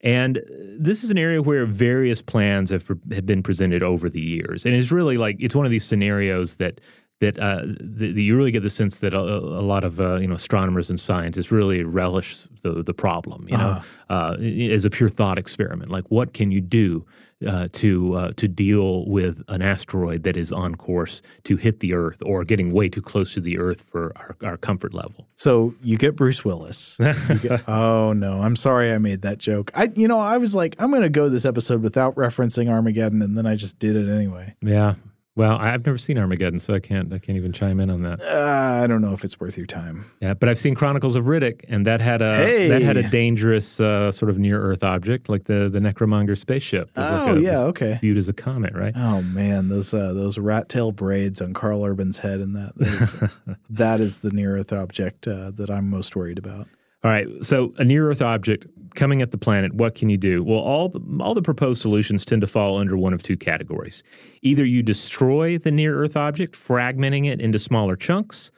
And this is an area where various plans have, have been presented over the years. And it's really like it's one of these scenarios that that, uh, that you really get the sense that a, a lot of uh, you know astronomers and scientists really relish the the problem. You know, uh as a pure thought experiment. Like, what can you do uh, to uh, to deal with an asteroid that is on course to hit the Earth or getting way too close to the Earth for our, our comfort level? So you get Bruce Willis. Get- oh no, I'm sorry I made that joke. I you know I was like I'm going to go this episode without referencing Armageddon, and then I just did it anyway. Yeah. Well, I've never seen Armageddon, so I can't I can't even chime in on that. Uh, I don't know if it's worth your time. Yeah, but I've seen Chronicles of Riddick, and that had a Hey! that had a dangerous uh, sort of near Earth object, like the the Necromonger spaceship. Was like Oh, a- yeah, okay. Viewed as a comet, right? Oh man, those uh, those rat tail braids on Karl Urban's head and that that is, that is the near Earth object uh, that I'm most worried about. All right. So a near Earth object coming at the planet, what can you do? Well, all the, all the proposed solutions tend to fall under one of two categories. Either you destroy the near Earth object, fragmenting it into smaller chunks,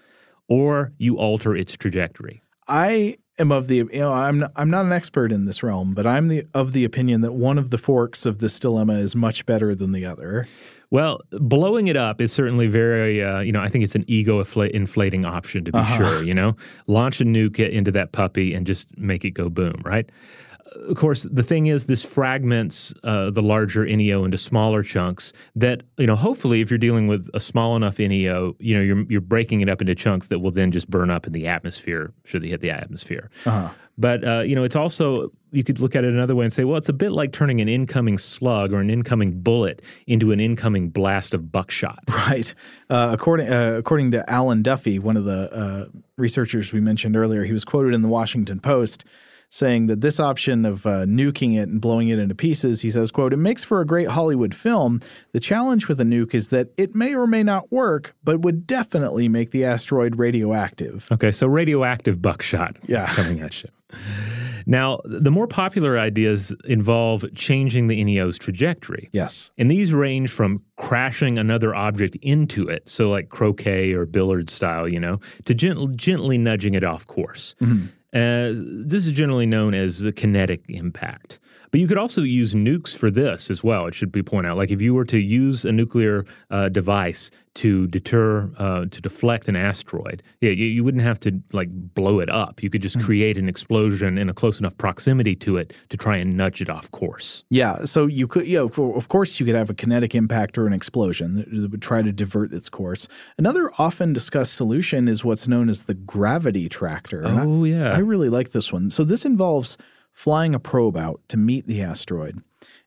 or you alter its trajectory. I am of the you know I'm not, I'm not an expert in this realm, but I'm the of the opinion that one of the forks of this dilemma is much better than the other. Well, blowing it up is certainly very, uh, you know, I think it's an ego inflating option to be sure, you know? Launch a nuke into that puppy and just make it go boom, right? Of course, the thing is, this fragments uh, the larger NEO into smaller chunks. That you know, hopefully, if you're dealing with a small enough NEO, you know, you're you're breaking it up into chunks that will then just burn up in the atmosphere should they hit the atmosphere. But uh, you know, it's also you could look at it another way and say, well, it's a bit like turning an incoming slug or an incoming bullet into an incoming blast of buckshot. Right. Uh, according uh, according to Alan Duffy, one of the uh, researchers we mentioned earlier, he was quoted in the Washington Post saying that this option of uh, nuking it and blowing it into pieces, he says, "quote It makes for a great Hollywood film. The challenge with a nuke is that it may or may not work, but would definitely make the asteroid radioactive." Okay, so radioactive buckshot Yeah. coming at you. Now, the more popular ideas involve changing the NEO's trajectory. Yes. And these range from crashing another object into it, so like croquet or billiard style, you know, to gent- gently nudging it off course. This is generally known as a kinetic impact. But you could also use nukes for this as well. It should be pointed out. Like if you were to use a nuclear uh, device to deter, uh, to deflect an asteroid, yeah, you, you wouldn't have to like blow it up. You could just create an explosion in a close enough proximity to it to try and nudge it off course. Yeah, so you could, yeah, for- of course, you could have a kinetic impact or an explosion that would try to divert its course. Another often discussed solution is what's known as the gravity tractor. and I- Oh, yeah. I really like this one. So this involves flying a probe out to meet the asteroid,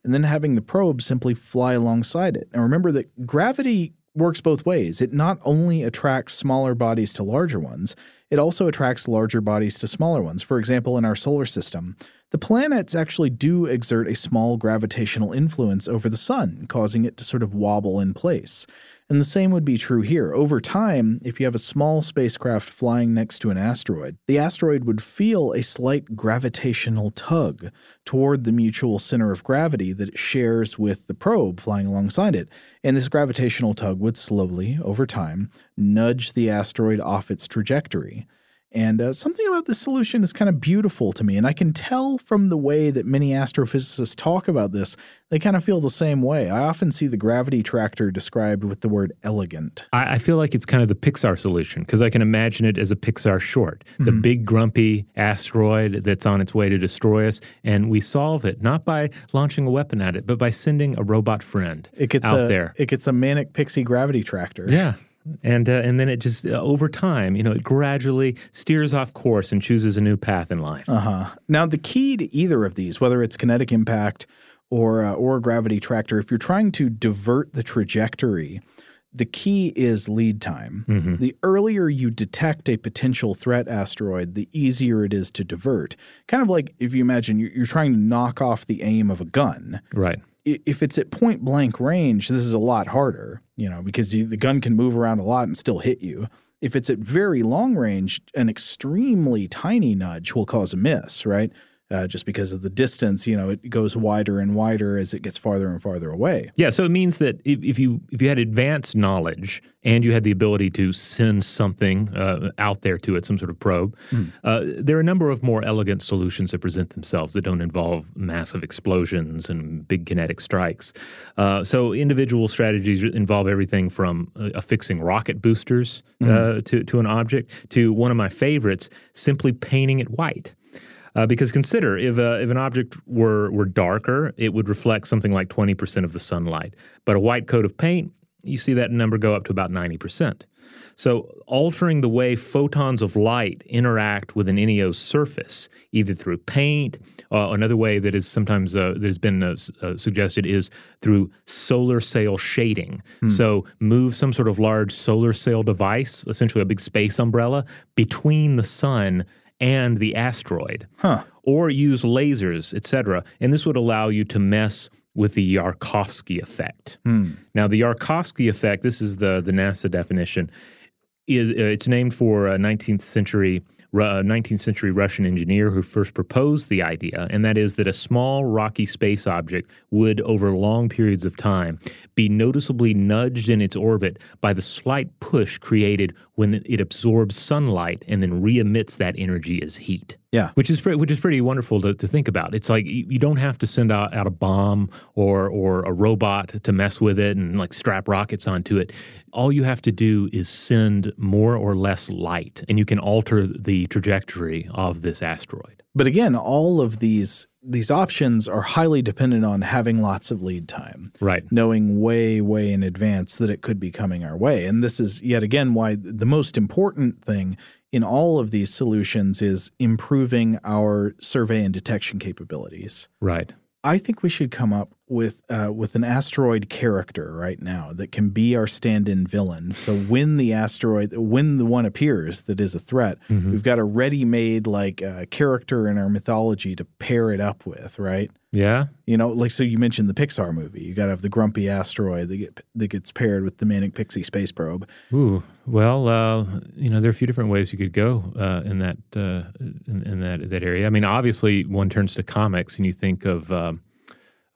and then having the probe simply fly alongside it. And remember that gravity works both ways. It not only attracts smaller bodies to larger ones, it also attracts larger bodies to smaller ones. For example, in our solar system, the planets actually do exert a small gravitational influence over the sun, causing it to sort of wobble in place. And the same would be true here. Over time, if you have a small spacecraft flying next to an asteroid, the asteroid would feel a slight gravitational tug toward the mutual center of gravity that it shares with the probe flying alongside it. And this gravitational tug would slowly, over time, nudge the asteroid off its trajectory. And uh, something about this solution is kind of beautiful to me. And I can tell from the way that many astrophysicists talk about this, they kind of feel the same way. I often see the gravity tractor described with the word elegant. I, I feel like it's kind of the Pixar solution because I can imagine it as a Pixar short, the big grumpy asteroid that's on its way to destroy us, and we solve it not by launching a weapon at it, but by sending a robot friend It gets out a, there. It gets a manic pixie gravity tractor. yeah. And, uh, and then it just uh, over time, you know, it gradually steers off course and chooses a new path in life. Uh huh. Now, the key to either of these, whether it's kinetic impact or uh, or gravity tractor, if you're trying to divert the trajectory, the key is lead time. The earlier you detect a potential threat asteroid, the easier it is to divert. Kind of like if you imagine you're trying to knock off the aim of a gun. Right. If it's at point blank range, this is a lot harder, you know, because you, the gun can move around a lot and still hit you. If it's at very long range, an extremely tiny nudge will cause a miss, right? Uh, just because of the distance. You know, it goes wider and wider as it gets farther and farther away. Yeah, so it means that if, if you if you had advanced knowledge and you had the ability to send something uh, out there to it, some sort of probe, mm. uh, there are a number of more elegant solutions that present themselves that don't involve massive explosions and big kinetic strikes. Uh, so individual strategies involve everything from uh, affixing rocket boosters mm. to to an object to one of my favorites, simply painting it white. Uh, because consider if, uh, if an object were, were darker, it would reflect something like 20% of the sunlight. But a white coat of paint, you see that number go up to about 90%. So, altering the way photons of light interact with an NEO's surface, either through paint, uh, another way that is sometimes uh, that has been uh, uh suggested is through solar sail shading. Hmm. So, move some sort of large solar sail device, essentially a big space umbrella, between the sun and the asteroid. Huh. Or use lasers, etc. And this would allow you to mess with the Yarkovsky effect. Hmm. Now, the Yarkovsky effect, this is the, the NASA definition, is uh, it's named for a 19th century 19th century Russian engineer who first proposed the idea, and that is that a small rocky space object would, over long periods of time, be noticeably nudged in its orbit by the slight push created when it absorbs sunlight and then re emits that energy as heat. Yeah, which is which is pretty wonderful to, to think about. It's like you don't have to send out, out a bomb or or a robot to mess with it and like strap rockets onto it. All you have to do is send more or less light, and you can alter the trajectory of this asteroid. But again, all of these these options are highly dependent on having lots of lead time. Right. Knowing way, way in advance that it could be coming our way. And this is yet again why the most important thing in all of these solutions is improving our survey and detection capabilities. Right. I think we should come up with uh, with an asteroid character right now that can be our stand-in villain. So when the asteroid, when the one appears that is a threat, mm-hmm. we've got a ready-made like uh, character in our mythology to pair it up with, right? Yeah. You know, like so you mentioned the Pixar movie. You got to have the grumpy asteroid that get that gets paired with the manic pixie space probe. Ooh, well, uh, you know, there are a few different ways you could go uh, in that uh, in, in, that that area. I mean, obviously, one turns to comics, and you think of um,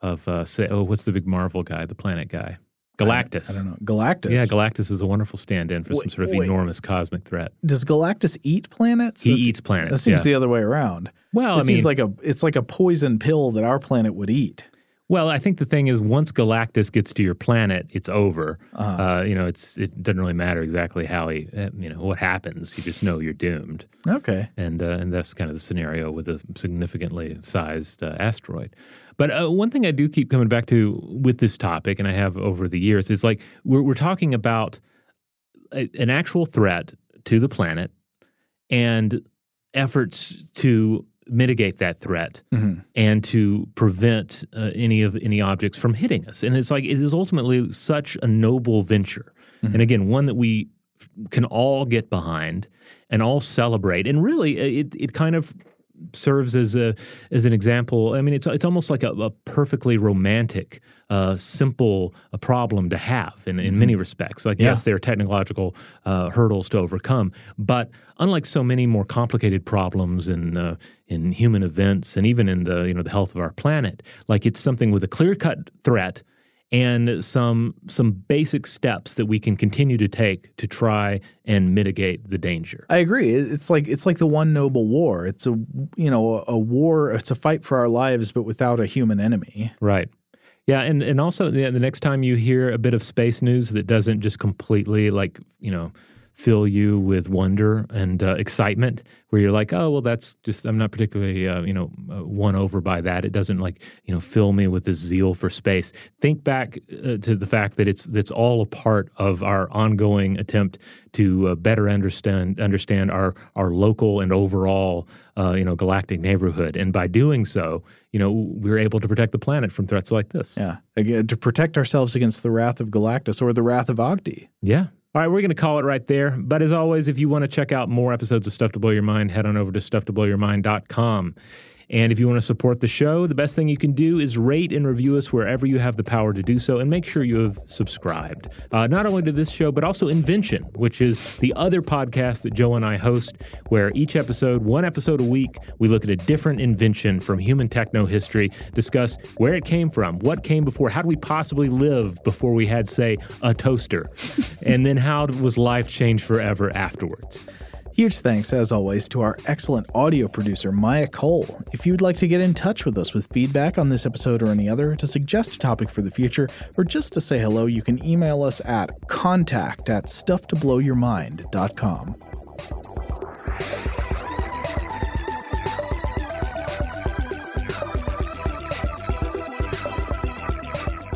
of uh, say, oh, what's the big Marvel guy, the planet guy? Galactus. I, I, don't know. Galactus. Yeah, Galactus is a wonderful stand-in for wait, some sort of wait. enormous cosmic threat. Does Galactus eat planets? He That's, eats planets. That seems yeah. the other way around. Well, it I seems mean, like a it's like a poison pill that our planet would eat. Well, I think the thing is, once Galactus gets to your planet, it's over. Uh-huh. Uh, you know, it's it doesn't really matter exactly how he, eh, you know, what happens. You just know you're doomed. Okay. And uh, and that's kind of the scenario with a significantly sized uh, asteroid. But uh, one thing I do keep coming back to with this topic, and I have over the years, is like we're we're talking about a, an actual threat to the planet and efforts to mitigate that threat mm-hmm. and to prevent uh, any of any objects from hitting us. And it's like it is ultimately such a noble venture, mm-hmm. and again, one that we can all get behind and all celebrate. And really, it it kind of serves as a as an example. I mean, it's it's almost like a, a perfectly romantic, uh, simple a problem to have in, in mm-hmm. many respects. Like, yeah. yes, there are technological uh, hurdles to overcome, but unlike so many more complicated problems in uh, in human events and even in the you know the health of our planet, like it's something with a clear cut threat and some some basic steps that we can continue to take to try and mitigate the danger. I agree. It's like it's like the one noble war. It's a you know a war. It's a fight for our lives, but without a human enemy. Right. Yeah, and and also the, the next time you hear a bit of space news that doesn't just completely like you know fill you with wonder and uh, excitement where you're like oh well that's just i'm not particularly uh, you know uh, won over by that. It doesn't like you know fill me with this zeal for space. Think back uh, to the fact that it's that's all a part of our ongoing attempt to uh, better understand understand our our local and overall uh, you know galactic neighborhood. And by doing so you know we're able to protect the planet from threats like this. Yeah. Again to protect ourselves against the wrath of galactus or the wrath of ogdi yeah all right, we're going to call it right there. But as always, if you want to check out more episodes of Stuff to Blow Your Mind, head on over to stufftoblowyourmind.com. And if you want to support the show, the best thing you can do is rate and review us wherever you have the power to do so, and make sure you have subscribed. Uh, not only to this show, but also Invention, which is the other podcast that Joe and I host, where each episode, one episode a week, we look at a different invention from human techno history, discuss where it came from, what came before, how do we possibly live before we had, say, a toaster, and then how was life changed forever afterwards. Huge thanks, as always, to our excellent audio producer, Maya Cole. If you would like to get in touch with us with feedback on this episode or any other, to suggest a topic for the future, or just to say hello, you can email us at contact at stufftoblowyourmind.com.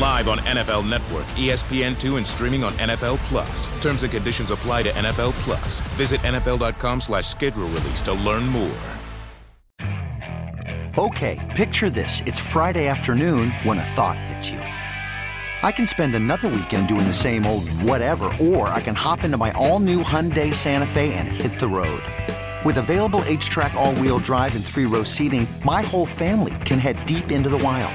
Live on NFL Network, ESPN2, and streaming on NFL Plus. Terms and conditions apply to NFL Plus. Visit NFL.com slash schedule release to learn more. Okay, picture this. It's Friday afternoon when a thought hits you. I can spend another weekend doing the same old whatever, or I can hop into my all-new Hyundai Santa Fe and hit the road. With available HTRAC all-wheel drive and three-row seating, my whole family can head deep into the wild.